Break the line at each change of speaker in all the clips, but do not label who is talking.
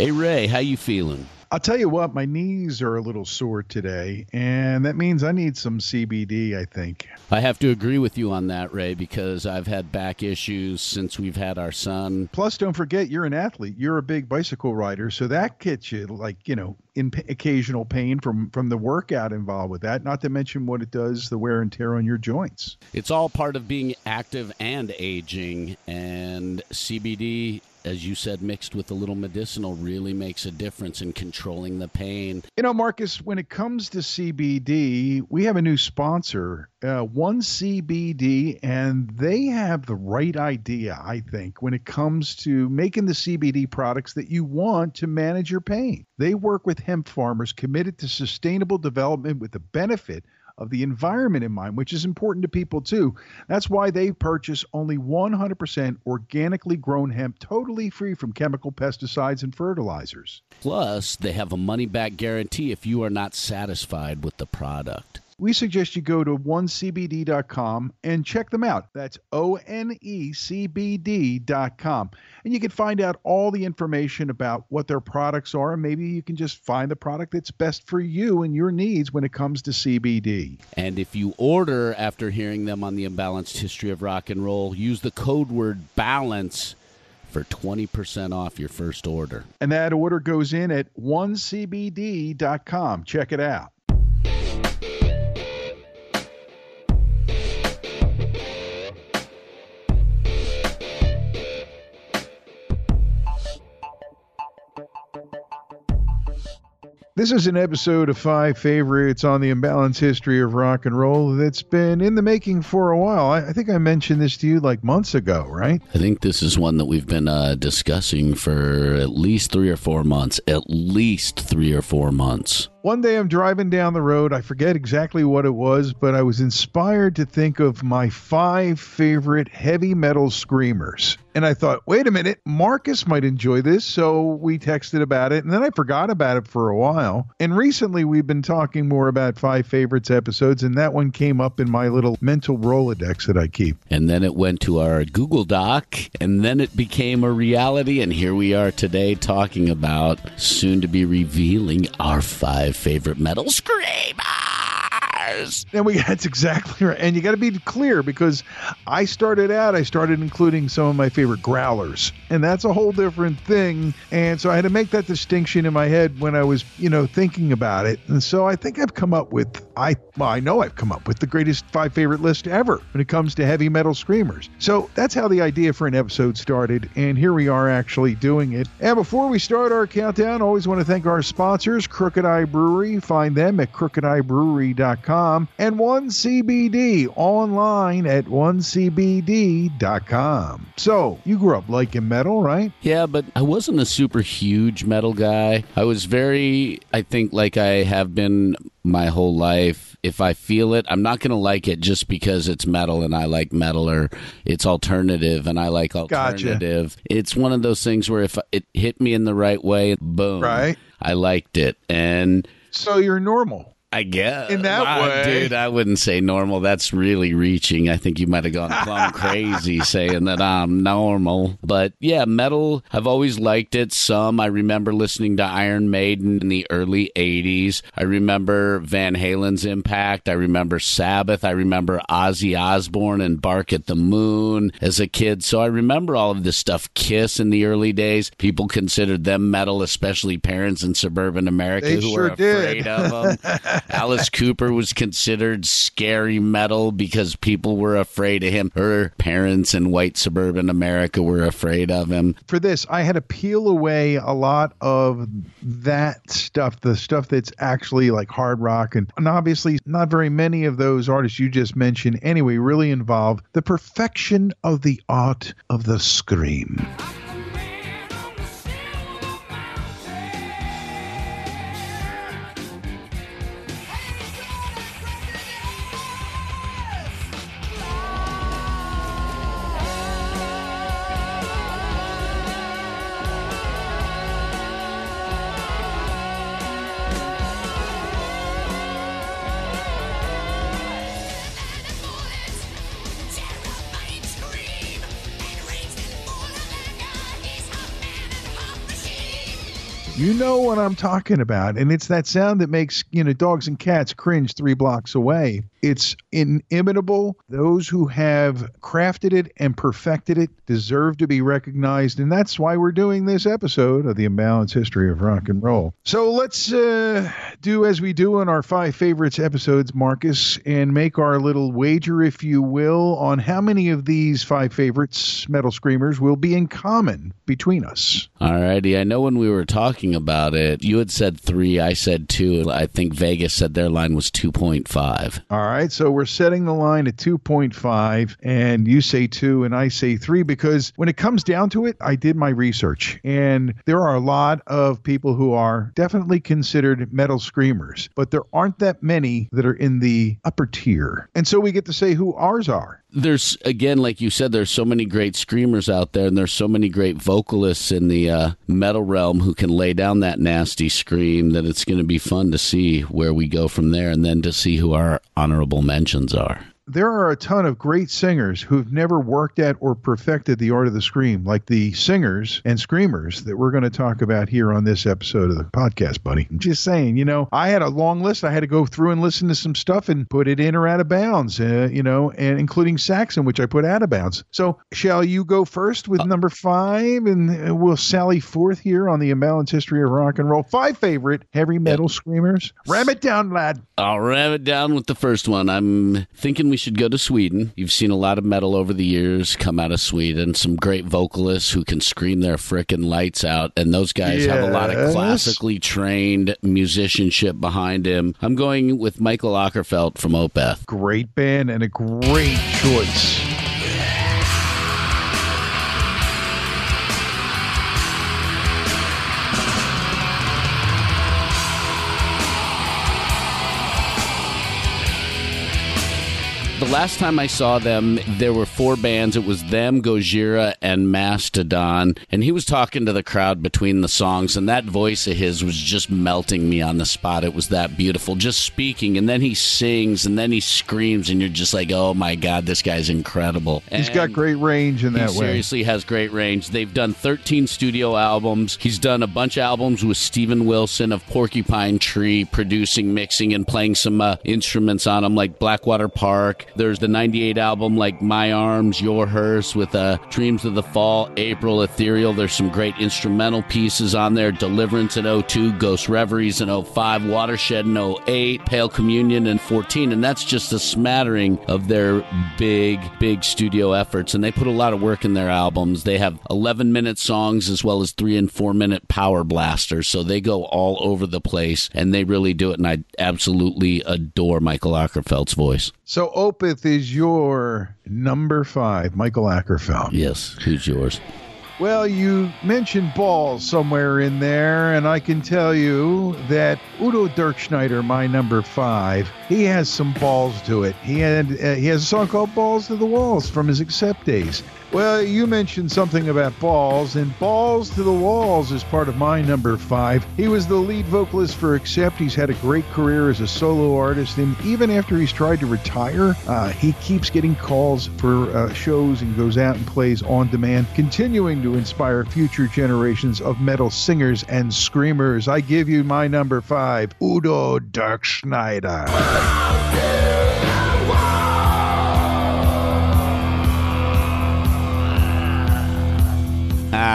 Hey Ray, how you feeling?
I'll tell you what, my knees are a little sore today, and that means I need some CBD, I think.
I have to agree with you on that, Ray, because I've had back issues since we've had our son.
Plus, don't forget, you're an athlete. You're a big bicycle rider, so that gets you, like, you know, in occasional pain from, from the workout involved with that, not to mention what it does, the wear and tear on your joints.
It's all part of being active and aging, and CBD as you said, mixed with a little medicinal really makes a difference in controlling the pain.
You know, Marcus, when it comes to CBD, we have a new sponsor, uh, One CBD, and they have the right idea, I think, when it comes to making the CBD products that you want to manage your pain. They work with hemp farmers committed to sustainable development with the benefit of the environment in mind, which is important to people too. That's why they purchase only 100% organically grown hemp, totally free from chemical pesticides and fertilizers.
Plus, they have a money back guarantee if you are not satisfied with the product
we suggest you go to onecbd.com and check them out. That's O N E C B D.com. And you can find out all the information about what their products are. And maybe you can just find the product that's best for you and your needs when it comes to CBD.
And if you order after hearing them on the Imbalanced History of Rock and Roll, use the code word BALANCE for 20% off your first order.
And that order goes in at onecbd.com. Check it out. This is an episode of Five Favorites on the imbalanced history of rock and roll that's been in the making for a while. I, think I mentioned this to you like months ago, right?
I think this is one that we've been uh, discussing for at least three or four months. At least three or four months.
One day I'm driving down the road. I forget exactly what it was, but I was inspired to think of my five favorite heavy metal screamers. And I thought, wait a minute, Marcus might enjoy this. So we texted about it. And then I forgot about it for a while. And recently we've been talking more about five favorites episodes. And that one came up in my little mental Rolodex that I keep.
And then it went to our Google Doc. And then it became a reality. And here we are today talking about soon to be revealing our five favorite metal ah! Screamers.
And we that's exactly right. And you got to be clear because I started out, I started including some of my favorite growlers, and that's a whole different thing. And so I had to make that distinction in my head when I was, you know, thinking about it. And so I think I've come up with I well, I know I've come up with the greatest five favorite list ever when it comes to heavy metal screamers. So that's how the idea for an episode started, and here we are actually doing it. And before we start our countdown, always want to thank our sponsors, Crooked Eye Brewery. Find them at crookedeyebrewery.com and One CBD online at onecbd.com. So you grew up liking metal, right?
Yeah, but I wasn't a super huge metal guy. I was very, I think, like I have been my whole life. If I feel it, I'm not going to like it just because it's metal and I like metal or it's alternative and I like alternative. Gotcha. It's one of those things where if it hit me in the right way, boom.
Right.
I liked it. And
so you're normal.
I guess
in that
wow,
way,
dude. I wouldn't say normal. That's really reaching. I think you might have gone plumb crazy saying that I'm normal. But yeah, metal. I've always liked it. Some I remember listening to Iron Maiden in the early '80s. I remember Van Halen's impact. I remember Sabbath. I remember Ozzy Osbourne and Bark at the Moon as a kid. So I remember all of this stuff. Kiss in the early days. People considered them metal, especially parents in suburban America
they
who
sure
were afraid
did.
of them. Alice Cooper was considered scary metal because people were afraid of him. Her parents in white suburban America were afraid of him.
For this, I had to peel away a lot of that stuff, the stuff that's actually like hard rock. And, and obviously, not very many of those artists you just mentioned anyway really involve the perfection of the art of the scream. You know what I'm talking about. And it's that sound that makes, you know, dogs and cats cringe three blocks away. It's inimitable. Those who have crafted it and perfected it deserve to be recognized. And that's why we're doing this episode of the Imbalanced History of Rock and Roll. So let's uh, do as we do in our five favorites episodes, Marcus, and make our little wager, if you will, on how many of these five favorites, Metal Screamers, will be in common between us.
All righty. I know when we were talking about it, you had said three, I said two. I think Vegas said their line was 2.5.
All right. All right, so we're setting the line at 2.5, and you say two, and I say three, because when it comes down to it, I did my research, and there are a lot of people who are definitely considered metal screamers, but there aren't that many that are in the upper tier. And so we get to say who ours are
there's again like you said there's so many great screamers out there and there's so many great vocalists in the uh, metal realm who can lay down that nasty scream that it's going to be fun to see where we go from there and then to see who our honorable mentions are
there are a ton of great singers who've never worked at or perfected the art of the scream, like the singers and screamers that we're going to talk about here on this episode of the podcast, buddy. I'm just saying, you know, I had a long list. I had to go through and listen to some stuff and put it in or out of bounds, uh, you know, and including Saxon, which I put out of bounds. So, shall you go first with uh, number five, and we'll sally forth here on the imbalanced history of rock and roll? Five favorite heavy metal screamers. Ram it down, lad.
I'll ram it down with the first one. I'm thinking we should go to Sweden. You've seen a lot of metal over the years come out of Sweden. Some great vocalists who can scream their frickin' lights out, and those guys yes. have a lot of classically trained musicianship behind him. I'm going with Michael Åkerfeldt from Opeth.
Great band and a great choice.
The last time I saw them, there were four bands. It was them, Gojira, and Mastodon. And he was talking to the crowd between the songs, and that voice of his was just melting me on the spot. It was that beautiful, just speaking. And then he sings, and then he screams, and you're just like, oh my God, this guy's incredible.
He's and got great range in that
he
way.
seriously has great range. They've done 13 studio albums. He's done a bunch of albums with Steven Wilson of Porcupine Tree, producing, mixing, and playing some uh, instruments on them, like Blackwater Park. There's the 98 album like My Arms, Your Hearse with uh, Demon of the Fall, April, Ethereal. There's some great instrumental pieces on there. Deliverance in 02, Ghost Reveries in 05, Watershed in 08, Pale Communion in 14. And that's just a smattering of their big, big studio efforts. And they put a lot of work in their albums. They have 11 minute songs as well as three and four minute power blasters. So they go all over the place and they really do it. And I absolutely adore Michael Åkerfeldt's voice.
So Opeth is your number five, Michael Åkerfeldt.
Yes. Who's yours?
Well, you mentioned balls somewhere in there, and I can tell you that Udo Dirkschneider, my number five, he has some balls to it. He had uh, he has a song called "Balls to the Walls" from his Accept days. Well, you mentioned something about balls, and Balls to the Walls is part of my number five. He was the lead vocalist for Accept. He's had a great career as a solo artist, and even after he's tried to retire, uh, he keeps getting calls for uh, shows and goes out and plays on demand, continuing to inspire future generations of metal singers and screamers. I give you my number five, Udo Dirkschneider.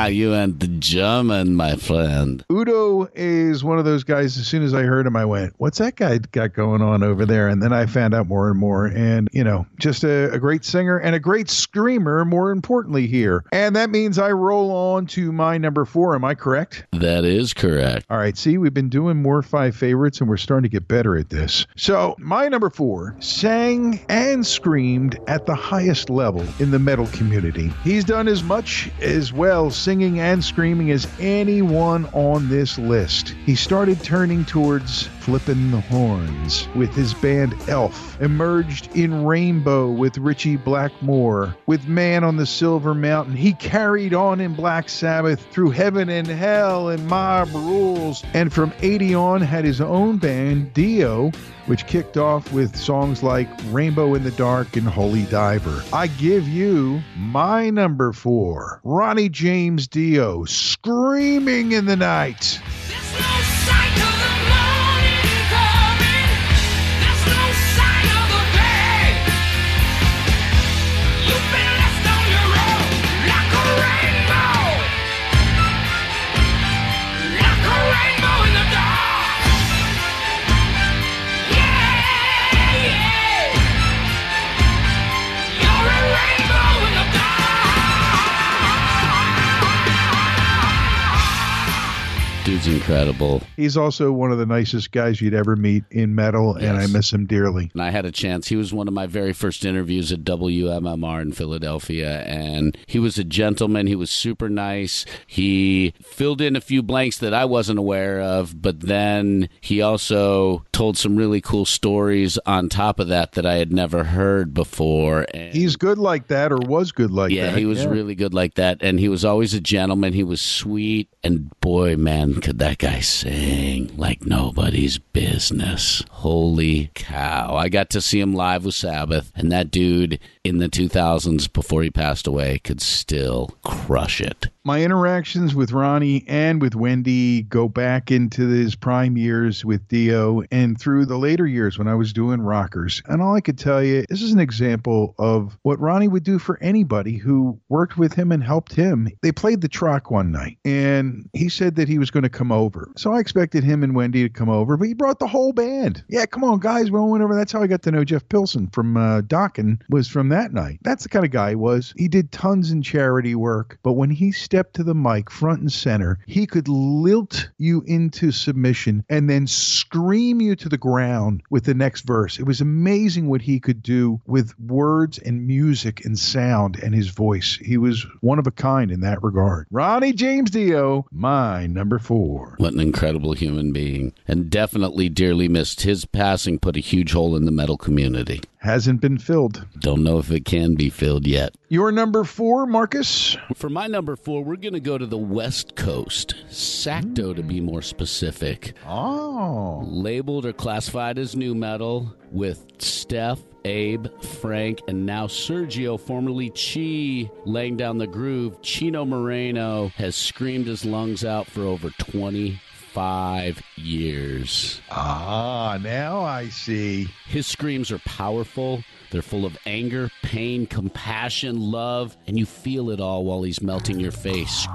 Ah, you and the German, my friend.
Udo is one of those guys. As soon as I heard him, I went, "What's that guy got going on over there?" And then I found out more and more. And you know, just a, a great singer and a great screamer. More importantly, here, and that means I roll on to my number four. Am I correct?
That is correct.
All right. See, we've been doing more five favorites, and we're starting to get better at this. So my number four sang and screamed at the highest level in the metal community. He's done as much as well singing and screaming as anyone on this list. He started turning towards flipping the horns with his band Elf, emerged in Rainbow with Ritchie Blackmore, with Man on the Silver Mountain. He carried on in Black Sabbath through Heaven and Hell and Mob Rules, and from 80 on had his own band, Dio, which kicked off with songs like Rainbow in the Dark and Holy Diver. I give you my number four, Ronnie James Dio screaming in the night.
Dude's incredible.
He's also one of the nicest guys you'd ever meet in metal, and I miss him dearly.
And I had a chance. He was one of my very first interviews at WMMR in Philadelphia, and he was a gentleman. He was super nice. He filled in a few blanks that I wasn't aware of, but then he also told some really cool stories on top of that that I had never heard before. And
He's good like that, or was good like
yeah,
that.
Yeah, he was really good like that, and he was always a gentleman. He was sweet, and boy, man, could that guy sing like nobody's business. Holy cow! I got to see him live with Sabbath, and that dude in the 2000s before he passed away could still crush it.
My interactions with Ronnie and with Wendy go back into his prime years with Dio and through the later years when I was doing rockers. And all I could tell you, this is an example of what Ronnie would do for anybody who worked with him and helped him. They played the truck one night and he said that he was going to come over. So I expected him and Wendy to come over, but he brought the whole band. Yeah, come on, guys. We went over. That's how I got to know Jeff Pilson from uh, Dokken was from that night. That's the kind of guy he was. He did tons in charity work, but when he stepped to the mic front and center, he could lilt you into submission and then scream you to the ground with the next verse. It was amazing what he could do with words and music and sound and his voice. He was one of a kind in that regard. Ronnie James Dio, my number four.
What an incredible human being, and definitely dearly missed. His passing put a huge hole in the metal community.
Hasn't been filled.
Don't know if it can be filled yet.
Your number four, Marcus?
For my number four, we're going to go to the West Coast, Sacto to be more specific.
Oh.
Labeled or classified as new metal with Steph, Abe, Frank, and now Sergio, formerly Chi, laying down the groove. Chino Moreno has screamed his lungs out for over 25 years.
Ah, now I see.
His screams are powerful. They're full of anger, pain, compassion, love, and you feel it all while he's melting your face.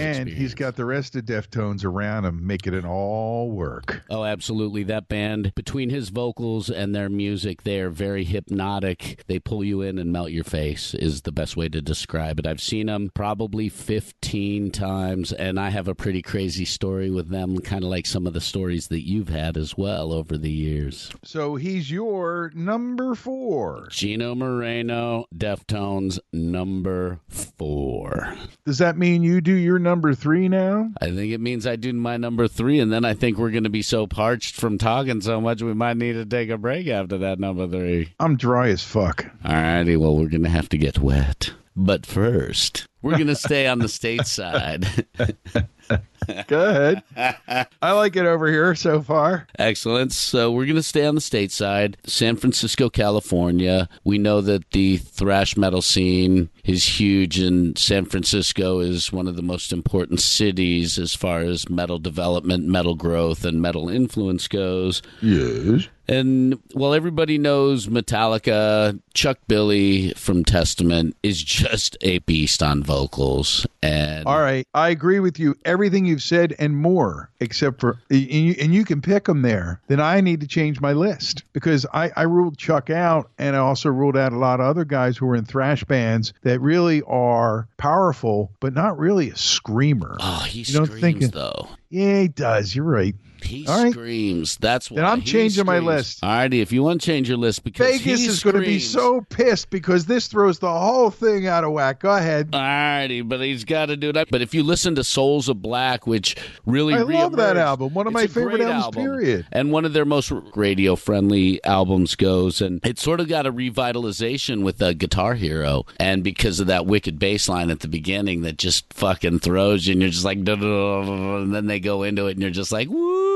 And he's got the rest of Deftones around him, making it all work.
Oh, absolutely. That band, between his vocals and their music, they are very hypnotic. They pull you in and melt your face, is the best way to describe it. I've seen them probably 15 times, and I have a pretty crazy story with them, kind of like some of the stories that you've had as well over the years.
So he's your number four.
Chino Moreno, Deftones, number four.
Does that mean you do your number three now?
I think it means I do my number three, and then I think we're going to be so parched from talking so much we might need to take a break after that number three.
I'm dry as fuck.
Alrighty, well, we're going to have to get wet. But first, we're going to stay on the state side.
Go ahead. I like it over here so far.
Excellent. So we're going to stay on the state side, San Francisco, California. We know that the thrash metal scene is huge, and San Francisco is one of the most important cities as far as metal development, metal growth, and metal influence goes.
Yes.
And while everybody knows Metallica, Chuck Billy from Testament is just a beast on vocals. And
All right. I agree with you. Everything you've said and more, except for, and you, and you can pick them there. Then I need to change my list because I, I ruled Chuck out and I also ruled out a lot of other guys who were in thrash bands that really are powerful, but not really a screamer.
oh, he
You don't
screams
think
though.
Yeah, he does. You're right.
He
All right.
screams. That's why
Then I'm changing my
screams.
list.
Alrighty, if you want to change your list because
Vegas is going to be so pissed because this throws the whole thing out of whack. Go ahead.
Alrighty, but he's got to do that. But if you listen to Souls of Black, which really
I love that album. One of my favorite albums,
album.
period.
and one of their most radio friendly albums goes and it sort of got a revitalization with uh, guitar hero and because of that wicked bass line at the beginning that just fucking throws you and you're just like and then they go into it and you're just like woo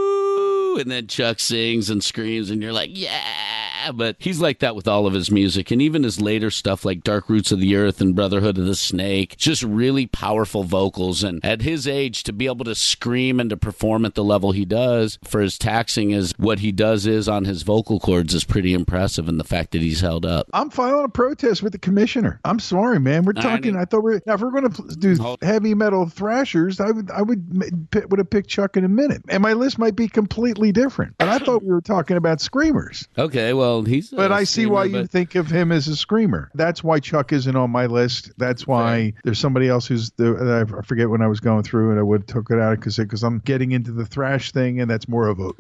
and then chuck sings and screams and you're like yeah but he's like that with all of his music and even his later stuff like Dark Roots of the Earth and Brotherhood of the Snake. Just really powerful vocals. And at his age, to be able to scream and to perform at the level he does for as taxing as what he does is on his vocal cords is pretty impressive. And the fact that he's held up.
I'm filing a protest with the commissioner. I'm sorry, man. We're talking. I, I thought we are now if we're going to do hold. heavy metal thrashers, I would I would would have picked Chuck in a minute, and my list might be completely different. But I thought we were talking about screamers.
Okay, well he's.
But I see why but... you think of him as a screamer. That's why Chuck isn't on my list. That's why Fair. there's somebody else who's the I forget when I was going through and I would took it out because because I'm getting into the thrash thing and that's more of a.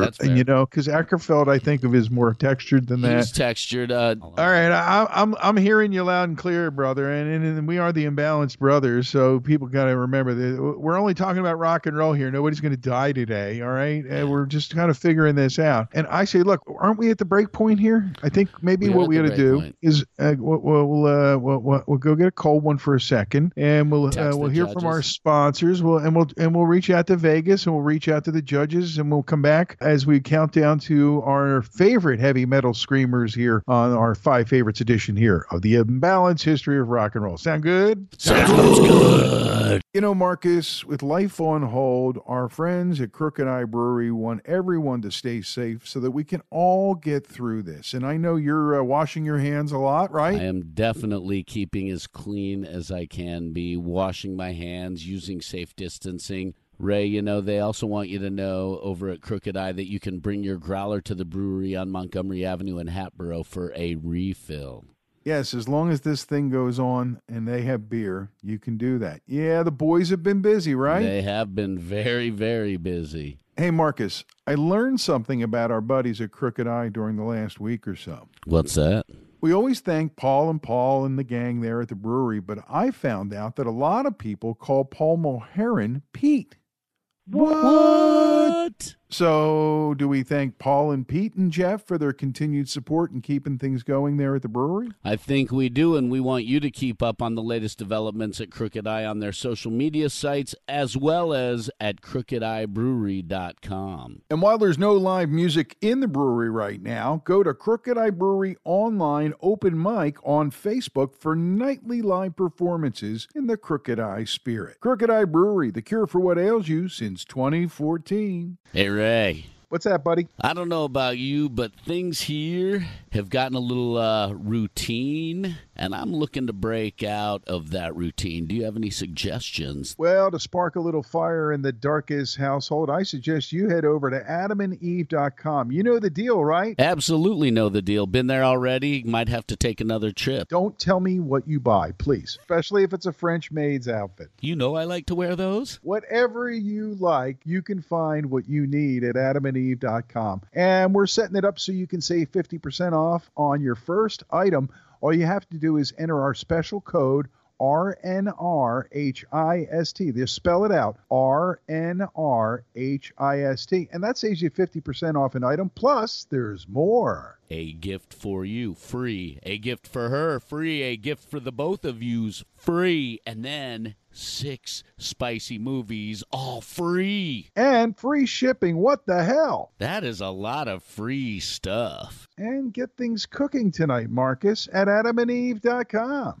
That's fair. And you know because Akerfeldt I think of is more textured than that.
He's textured. Uh,
All right, I, I'm I'm hearing you loud and clear, brother, and, and, and we are the imbalanced brothers, so people got to remember that we're only talking about rock and roll here. Nobody's going to die today. All right, and we're just kind of figuring this out. And I say, look, aren't we at the break point here? I think maybe we what we got to do point. is uh, we'll we'll, uh, we'll, we'll go get a cold one for a second, and we'll uh, we'll hear judges. from our sponsors. We'll and we'll and we'll reach out to Vegas and we'll reach out to the judges, and we'll come back as we count down to our favorite heavy metal screamers here on our five favorites edition here of the Imbalanced History of Rock and Roll. Sound good?
Sounds good.
You know, Marcus, with life on hold, our friends at Crooked Eye Brewery want everyone to stay safe so that we can all get through this. And I know you're uh, washing your hands a lot, right?
I am definitely keeping as clean as I can be, washing my hands, using safe distancing. Ray, you know, they also want you to know over at Crooked Eye that you can bring your growler to the brewery on Montgomery Avenue in Hatboro for a refill.
Yes, as long as this thing goes on and they have beer, you can do that. Yeah, the boys have been busy, right?
They have been very, very busy.
Hey, Marcus, I learned something about our buddies at Crooked Eye during the last week or so.
What's that?
We always thank Paul and Paul and the gang there at the brewery, but I found out that a lot of people call Paul Mulheron Pete.
What?
So, do we thank Paul and Pete and Jeff for their continued support and keeping things going there at the brewery?
I think we do, and we want you to keep up on the latest developments at Crooked Eye on their social media sites as well as at crookedeyebrewery.com.
And while there's no live music in the brewery right now, go to Crooked Eye Brewery online open mic on Facebook for nightly live performances in the Crooked Eye spirit. Crooked Eye Brewery, the cure for what ails you since 2014.
Hey, Ray.
What's that, buddy?
I don't know about you, but things here have gotten a little uh, routine and I'm looking to break out of that routine. Do you have any suggestions?
Well, to spark a little fire in the darkest household, I suggest you head over to adamandeve.com. You know the deal, right?
Absolutely know the deal. Been there already. Might have to take another trip.
Don't tell me what you buy, please, especially if it's a French maid's outfit.
You know I like to wear those.
Whatever you like, you can find what you need at adamandeve.com. And we're setting it up so you can save 50% off on your first item all you have to do is enter our special code RNRHIST. Just spell it out RNRHIST. And that saves you 50% off an item. Plus, there's more.
A gift for you, free. A gift for her, free. A gift for the both of yous, free. And then six spicy movies, all free.
And free shipping. What the hell?
That is a lot of free stuff.
And get things cooking tonight, Marcus, at adamandeve.com.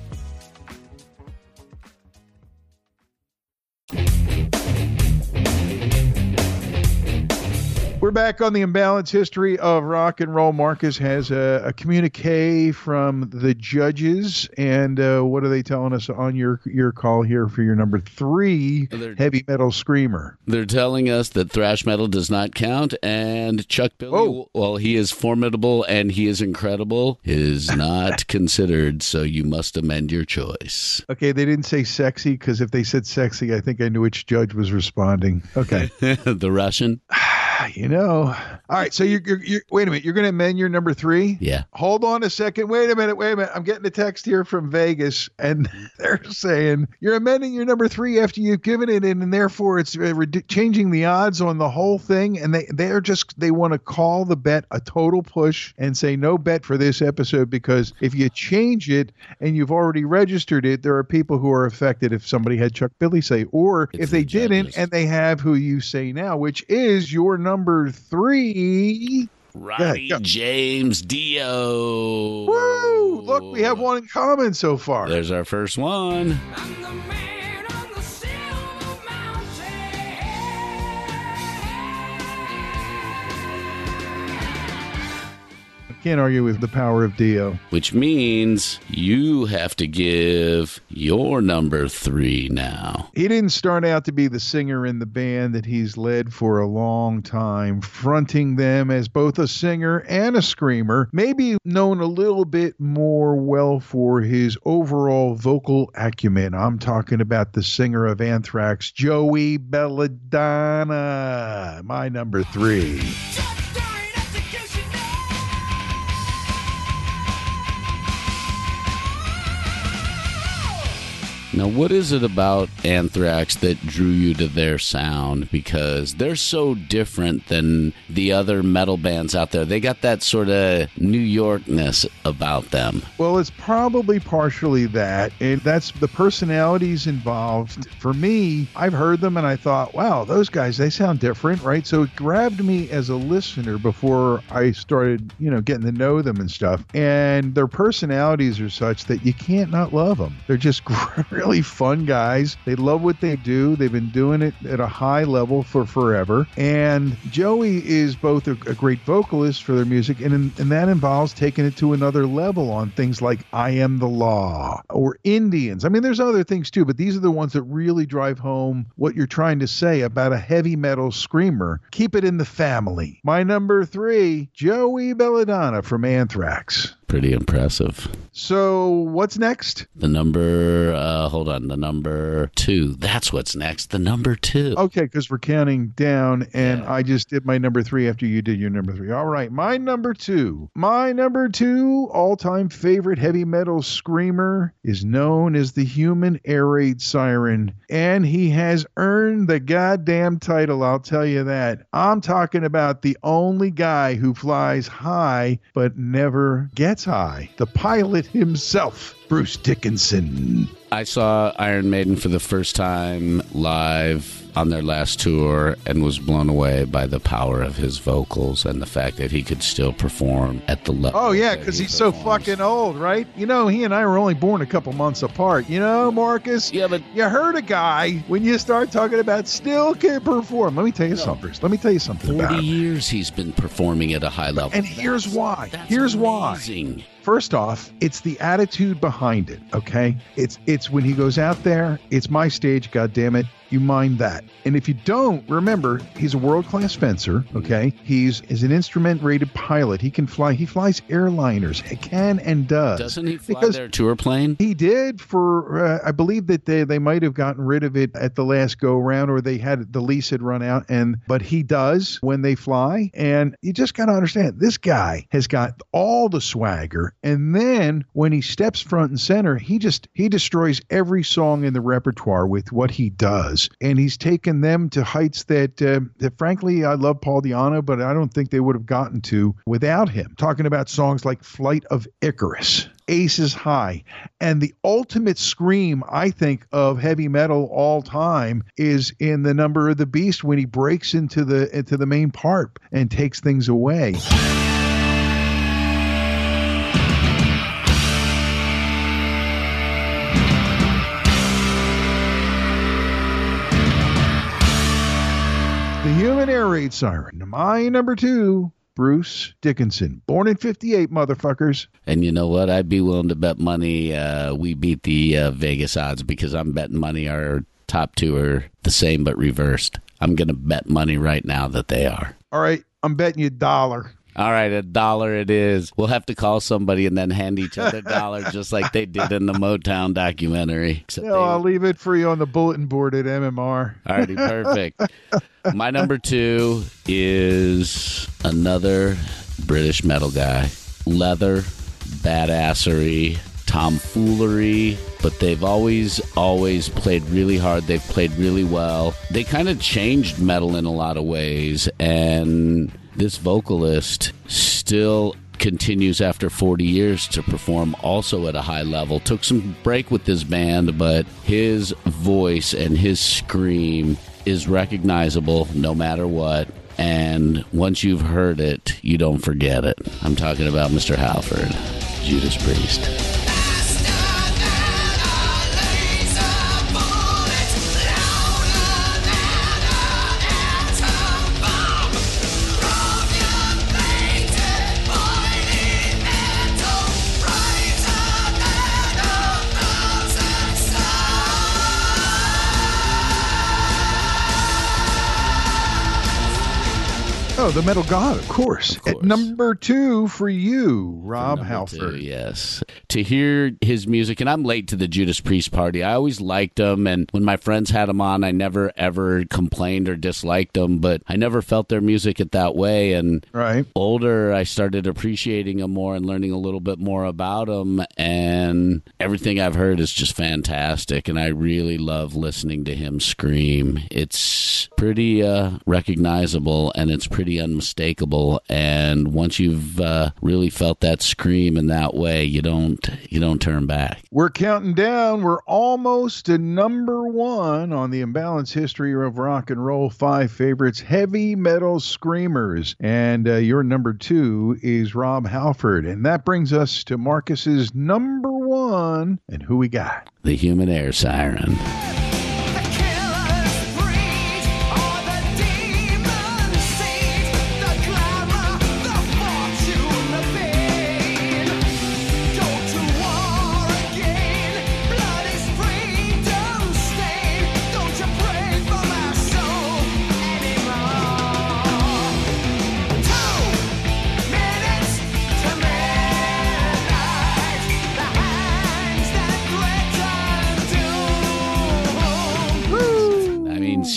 Thank you.
We're back on the imbalance history of rock and roll. Marcus has a, a communique from the judges, and uh, what are they telling us on your your call here for your number 3
They're-
heavy metal screamer?
They're telling us that thrash metal does not count, and Chuck Billy,
Oh.
while he is formidable and he is incredible, is not considered. So you must amend your choice.
Okay, they didn't say sexy because if they said sexy, I think I knew which judge was responding. Okay,
the Russian,
you know. All right, so you're, you're, you're wait a minute. You're going to amend your number three?
yeah.
Hold on a second. Wait a minute. Wait a minute. I'm getting a text here from Vegas, and they're saying you're amending your number three after you've given it in, and therefore it's uh, changing the odds on the whole thing. And they they're just they want to call the bet a total push and say no bet for this episode because if you change it and you've already registered it, there are people who are affected if somebody had Chuck Billy say, or
It's
if they
the
didn't and they have who you say now, which is your number three.
Ronnie
go.
James Dio.
Woo! Look, we have one in common so far.
There's our first one.
Can't argue with the power of Dio.
Which means you have to give your number three now.
He didn't start out to be the singer in the band that he's led for a long time, fronting them as both a singer and a screamer, maybe known a little bit more well for his overall vocal acumen. I'm talking about the singer of Anthrax, Joey Belladonna, my number three.
Now, what is it about Anthrax that drew you to their sound? Because they're so different than the other metal bands out there. They got that sort of New Yorkness about them.
Well, it's probably partially that, and that's the personalities involved. For me, I've heard them and I thought, wow, those guys, they sound different, right? So it grabbed me as a listener before I started, you know, getting to know them and stuff. And their personalities are such that you can't not love them. They're just really fun guys. They love what they do. They've been doing it at a high level for forever. And Joey is both a, a great vocalist for their music, and, and that involves taking it to another level on things like I Am the Law or Indians. I mean, there's other things too, but these are the ones that really drive home what you're trying to say about a heavy metal screamer. Keep it in the family. My number three, Joey Belladonna from Anthrax.
Pretty impressive.
So, what's next?
The number, uh, hold on, the number two. That's what's next. The number two.
Okay, because we're counting down, and
Yeah.
I just did my number three after you did your number three. All right, my number two. My number two all time favorite heavy metal screamer is known as the human air raid siren, and he has earned the goddamn title, I'll tell you that. I'm talking about the only guy who flies high but never gets high the pilot himself, Bruce Dickinson.
I saw Iron Maiden for the first time live on their last tour and was blown away by the power of his vocals and the fact that he could still perform at the level.
Oh yeah, because
he
he's so fucking old, right? You know, he and I were only born a couple months apart. You know, Marcus.
Yeah, but
You heard a guy when you start talking about still can perform. Let me tell you something. Bruce. Let me tell you something about
40
him.
years he's been performing at a high level.
And here's why.
That's
Here's why. First off, it's the attitude behind it, okay? It's it's when he goes out there, it's my stage, god damn it. You mind that. And if you don't, remember, he's a world-class fencer, okay? He's is an instrument-rated pilot. He can fly. He flies airliners. He can and does.
Doesn't he fly
Because-
their tour plane?
He did for, uh, I believe that they, they might have gotten rid of it at the last go round, or they had the lease had run out. And but he does when they fly, and you just got to understand this guy has got all the swagger. And then when he steps front and center, he just he destroys every song in the repertoire with what he does. And he's taken them to heights that uh, that frankly I love Paul Di'Anno, but I don't think they would have gotten to without him. Talking about songs like Flight of Icarus. Aces High. And the ultimate scream, I think, of heavy metal all time is in the number of the beast when he breaks into the into the main part and takes things away. Human air raid siren. My number two, Bruce Dickinson. Born in 58, motherfuckers.
And you know what? I'd be willing to bet money uh, we beat the uh, Vegas odds because I'm betting money our top two are the same but reversed. I'm going to bet money right now that they are.
All right, I'm betting you a dollar.
All right, a dollar it is. We'll have to call somebody and then hand each other a dollar just like they did in the Motown documentary. Except
No,
they-
I'll leave it for you on the bulletin board at MMR.
Alrighty, perfect. My number two is another British metal guy. Leather, badassery, tomfoolery, but they've always, always played really hard. They've played really well. They kind of changed metal in a lot of ways, and this vocalist still continues after 40 years to perform also at a high level. Took some break with this band, but his voice and his scream is recognizable no matter what. And once you've heard it, you don't forget it. I'm talking about Mr. Halford, Judas Priest.
Oh, the metal god, of course.
course.
At number two for you, Rob Halford.
two, yes. To hear his music, and I'm late to the Judas Priest party. I always liked them, and when my friends had them on, I never ever complained or disliked them, but I never felt their music it that way. And
Right.
older, I started appreciating them more and learning a little bit more about them. And everything I've heard is just fantastic. And I really love listening to him scream. It's pretty uh, recognizable and it's pretty unmistakable. And once you've uh, really felt that scream in that way, you don't you don't turn back.
We're counting down. We're almost to number one on the Imbalance History of Rock and Roll Five Favorites Heavy Metal Screamers. And uh, your number two is Rob Halford. And that brings us to Marcus's number one. And who we got?
The human air siren.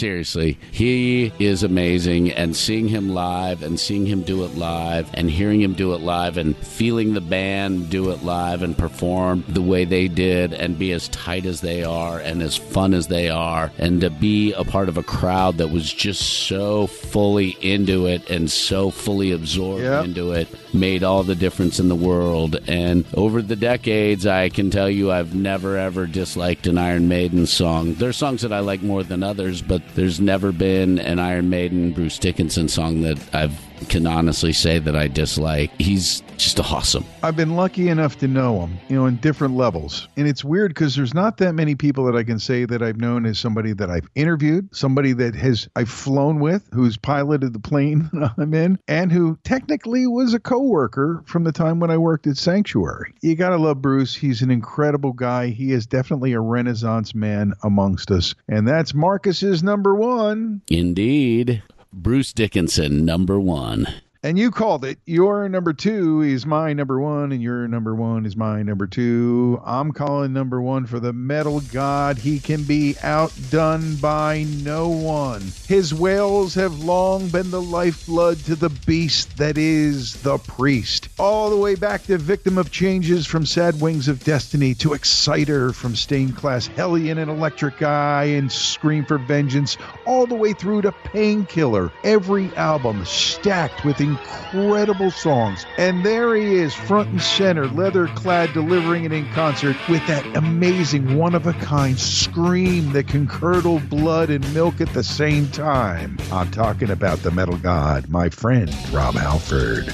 Seriously, he is amazing. And seeing him live and seeing him do it live and hearing him do it live and feeling the band do it live and perform the way they did and be as tight as they are and as fun as they are and to be a part of a crowd that was just so fully into it and so fully absorbed
Yep.
into it made all the difference in the world. And over the decades, I can tell you I've never ever disliked an Iron Maiden song. There's songs that I like more than others, but there's never been an Iron Maiden Bruce Dickinson song that I can honestly say that I dislike. He's just awesome.
I've been lucky enough to know him, you know, in different levels. And it's weird because there's not that many people that I can say that I've known as somebody that I've interviewed, somebody that has I've flown with, who's piloted the plane I'm in, and who technically was a coworker from the time when I worked at Sanctuary. You gotta love Bruce. He's an incredible guy. He is definitely a renaissance man amongst us. And that's Marcus's number one.
Indeed. Bruce Dickinson, number one.
And you called it. Your number two is my number one, and your number one is my number two. I'm calling number one for the metal god. He can be outdone by no one. His wails have long been the lifeblood to the beast that is the priest. All the way back to Victim of Changes from Sad Wings of Destiny to Exciter from Stained Class Hellion and Electric Eye and Scream for Vengeance, all the way through to Painkiller. Every album stacked with incredible songs. And there he is, front and center, leather clad, delivering it in concert with that amazing, one of a kind scream that can curdle blood and milk at the same time. I'm talking about the metal god, my friend, Rob Halford.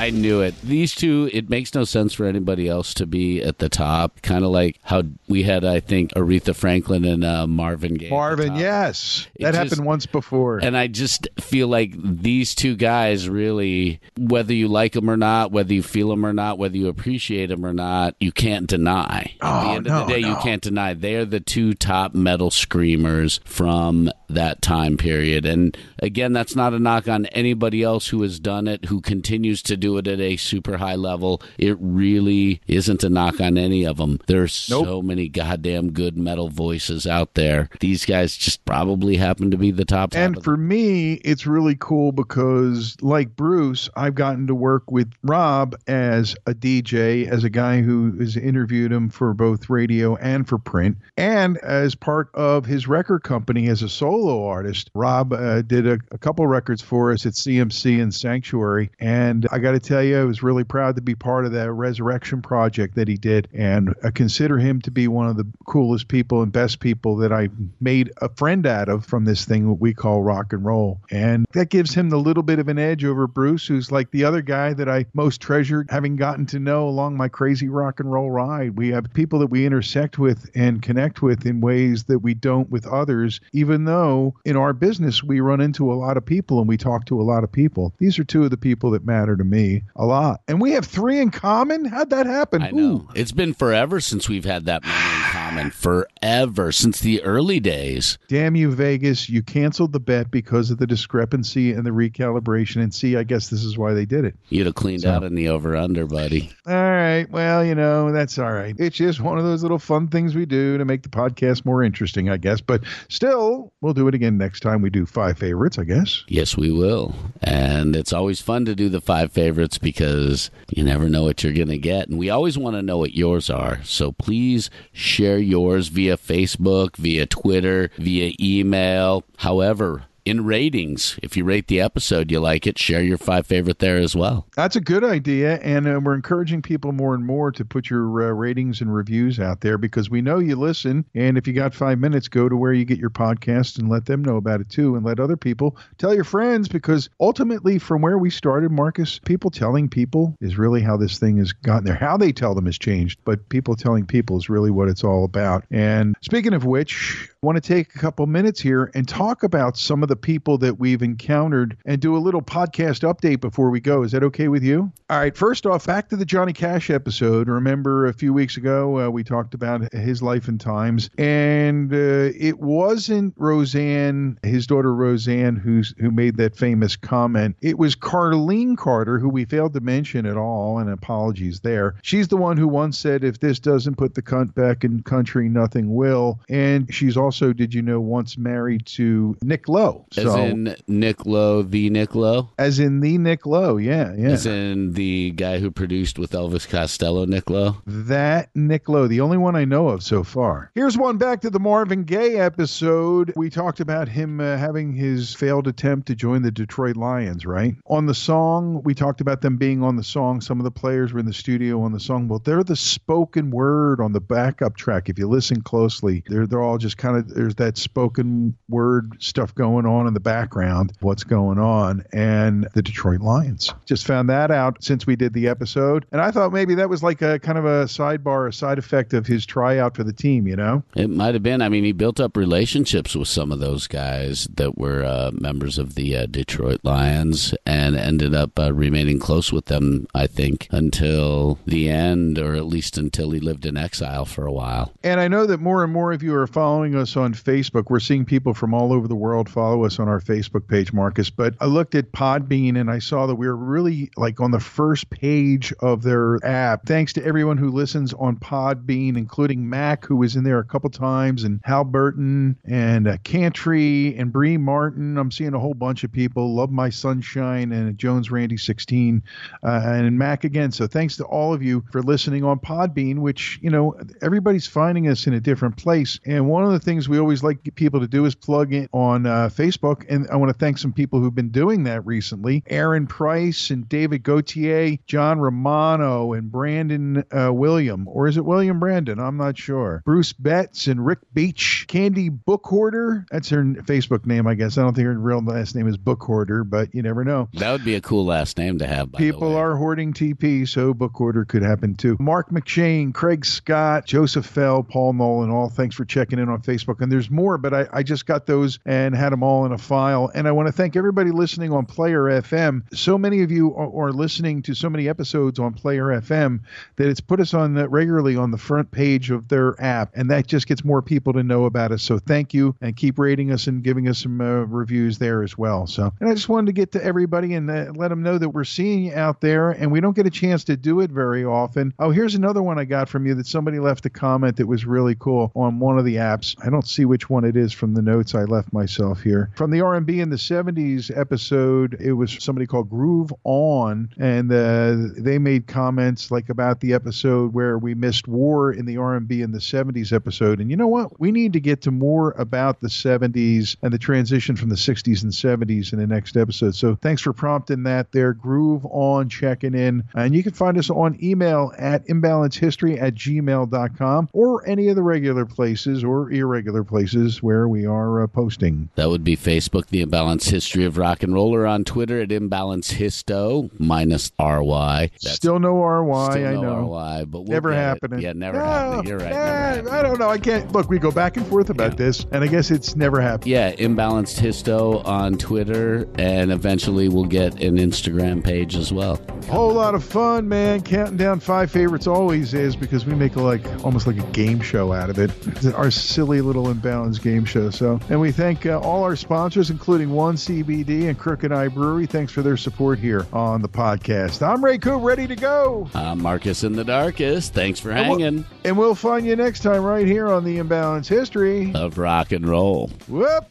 I knew it. These two, it makes no sense for anybody else to be at the top. Kind of like how we had, I think, Aretha Franklin and uh, Marvin Gaye.
Marvin, yes.
It
That
just-
happened once before.
And I just feel like these two guys really, whether you like them or not, whether you feel them or not, whether you appreciate them or not, you can't deny. At the
Oh,
end of
no,
the day, you can't deny they're the two top metal screamers from that time period. And again, that's not a knock on anybody else who has done it, who continues to do it at a super high level. It really isn't a knock on any of them. There's so many goddamn good metal voices out there. These guys just probably happen to be the top. top
And
of
for me, it's really cool because, like Bruce, I've gotten to work with Rob as a DJ, as a guy who has interviewed him for both radio and for print, and as part of his record company as a solo artist. Rob uh, did a, a couple records for us at CMC and Sanctuary. And I got to tell you, I was really proud to be part of that resurrection project that he did. And I consider him to be one of the coolest people and best people that I made a friend out of from this thing we call rock and roll. And that gives him the little bit of an edge over Bruce, who's like the other guy that I most treasure having gotten to know along my crazy rock and roll ride. We have people that we intersect with and connect with in ways that we don't with others, even though in our business we run into a lot of people and we talk to a lot of people. These are two of the people that matter to me a lot. And we have three in common? How'd that happen?
I know.
Ooh.
It's been forever since we've had that many in common. Forever. Since the early days.
Damn you, Vegas. You canceled the bet because of the discrepancy and the recalibration. And see, I guess this is why they did it.
You'd have cleaned
So-
out in the over under, buddy.
All right. Well, you know, that's all right. It's just one of those little fun things we do to make the podcast more interesting, I guess. But still, we'll do it again next time we do five favorites, I guess.
Yes, we will. And it's always fun to do the five favorites because you never know what you're going to get. And we always want to know what yours are. So please share yours via Facebook, via Twitter, via email. However, in ratings, if you rate the episode, you like it, share your five favorite there as well.
That's a good idea. And uh, we're encouraging people more and more to put your uh, ratings and reviews out there because we know you listen. And if you got five minutes, go to where you get your podcast and let them know about it too. And let other people tell your friends because ultimately, from where we started, Marcus, people telling people is really how this thing has gotten there. How they tell them has changed, but people telling people is really what it's all about. And speaking of which, I want to take a couple minutes here and talk about some of the people that we've encountered and do a little podcast update before we go. Is that okay with you? All right. First off, back to the Johnny Cash episode. Remember a few weeks ago, uh, we talked about his life and times, and uh, it wasn't Roseanne, his daughter Roseanne, who's who made that famous comment. It was Carlene Carter, who we failed to mention at all, and apologies there. She's the one who once said, "If this doesn't put the cunt back in country, nothing will." And she's also, did you know, once married to Nick Lowe.
As
So,
in Nick Lowe, the Nick Lowe?
as in the Nick Lowe, yeah, yeah.
As in the guy who produced with Elvis Costello, Nick Lowe?
That Nick Lowe, the only one I know of so far. Here's one back to the Marvin Gaye episode. We talked about him uh, having his failed attempt to join the Detroit Lions, right? On the song, we talked about them being on the song. Some of the players were in the studio on the song. Well, they're the spoken word on the backup track. If you listen closely, they're they're all just kind of there's that spoken word stuff going on in the background, what's going on, and the Detroit Lions. Just found that out since we did the episode, and I thought maybe that was like a kind of a sidebar, a side effect of his tryout for the team. You know,
It might have been. I mean, he built up relationships with some of those guys that were uh, members of the uh, Detroit Lions and ended up uh, remaining close with them, I think, until the end, or at least until he lived in exile for a while.
and I know that more and more of you are following us on Facebook. We're seeing people from all over the world follow us on our Facebook page, Marcus. But I looked at Podbean and I saw that we were really like on the first page of their app. Thanks to everyone who listens on Podbean, including Mac, who was in there a couple times, and Hal Burton and uh, Cantry and Bree Martin. I'm seeing a whole bunch of people. Love My Sunshine and Jones Randy 16 uh, and Mac again. So thanks to all of you for listening on Podbean, which, you know, everybody's finding us in a different place. And one of the things we always like people to do is plug in on uh, Facebook. And I want to thank some people who've been doing that recently Aaron Price and David Gautier, John Romano and Brandon uh, William. Or is it William Brandon? I'm not sure. Bruce Betts and Rick Beach. Candy Book Hoarder. That's her Facebook name, I guess. I don't think her real last name is Book Hoarder, but you never know.
That would be a cool last name to have. By the
People are hoarding TP, so book order could happen too. Mark McShane, Craig Scott, Joseph Fell, Paul Nolan, all thanks for checking in on Facebook. And there's more, but I, I just got those and had them all in a file. And I want to thank everybody listening on Player FM. So many of you are, are listening to so many episodes on Player FM that it's put us on the, regularly on the front page of their app, and that just gets more people to know about us. So thank you, and keep rating us and giving us some uh, reviews there as well. So, and I just wanted to get to everybody and uh, let them know that we're seeing you out there, and we don't get a chance to do it very often. Oh, here's another one I got from you that somebody left a comment that was really cool on one of the apps. I don't see which one it is from the notes I left myself here. From the R&B in the 70s episode, it was somebody called Groove On, and uh, they made comments like about the episode where we missed war in the R&B in the 70s episode. And you know what? We need to get to more about the 70s and the transition from the 60s and 70s in the next episode. So thanks for prompting that there. Groove On checking in. And you can find us on email at imbalancehistory at gmail.com or any of the regular places or irregular places where we are uh, posting.
That would be Facebook, The Imbalanced History of Rock and Roll, or on Twitter at Imbalance Histo minus RY. That's
Still no RY,
still
I
no
know.
RY, but we'll
Never
get it.
happening.
Yeah, never
No,
happening. You're right.
I don't know. I can't. Look, we go back and forth about this, and I guess it's never happened.
Yeah, Imbalanced Histo on Twitter, and eventually we'll get an Instagram page as well.
Whole lot of fun, man. Counting down five favorites always is because we make a, like almost like a game show out of it. Our silly little imbalanced game show. So, and we thank uh, all our sponsors, including One CBD and Crooked Eye Brewery. Thanks for their support here on the podcast. I'm Ray Coop, ready to go,
I'm Marcus in the Darkest. Thanks for
And we'll-
hanging
and we'll find you next time right here on the Imbalance History.
of rock and roll.
Whoop.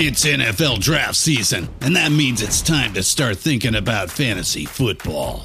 It's NFL draft season, and that means it's time to start thinking about fantasy football.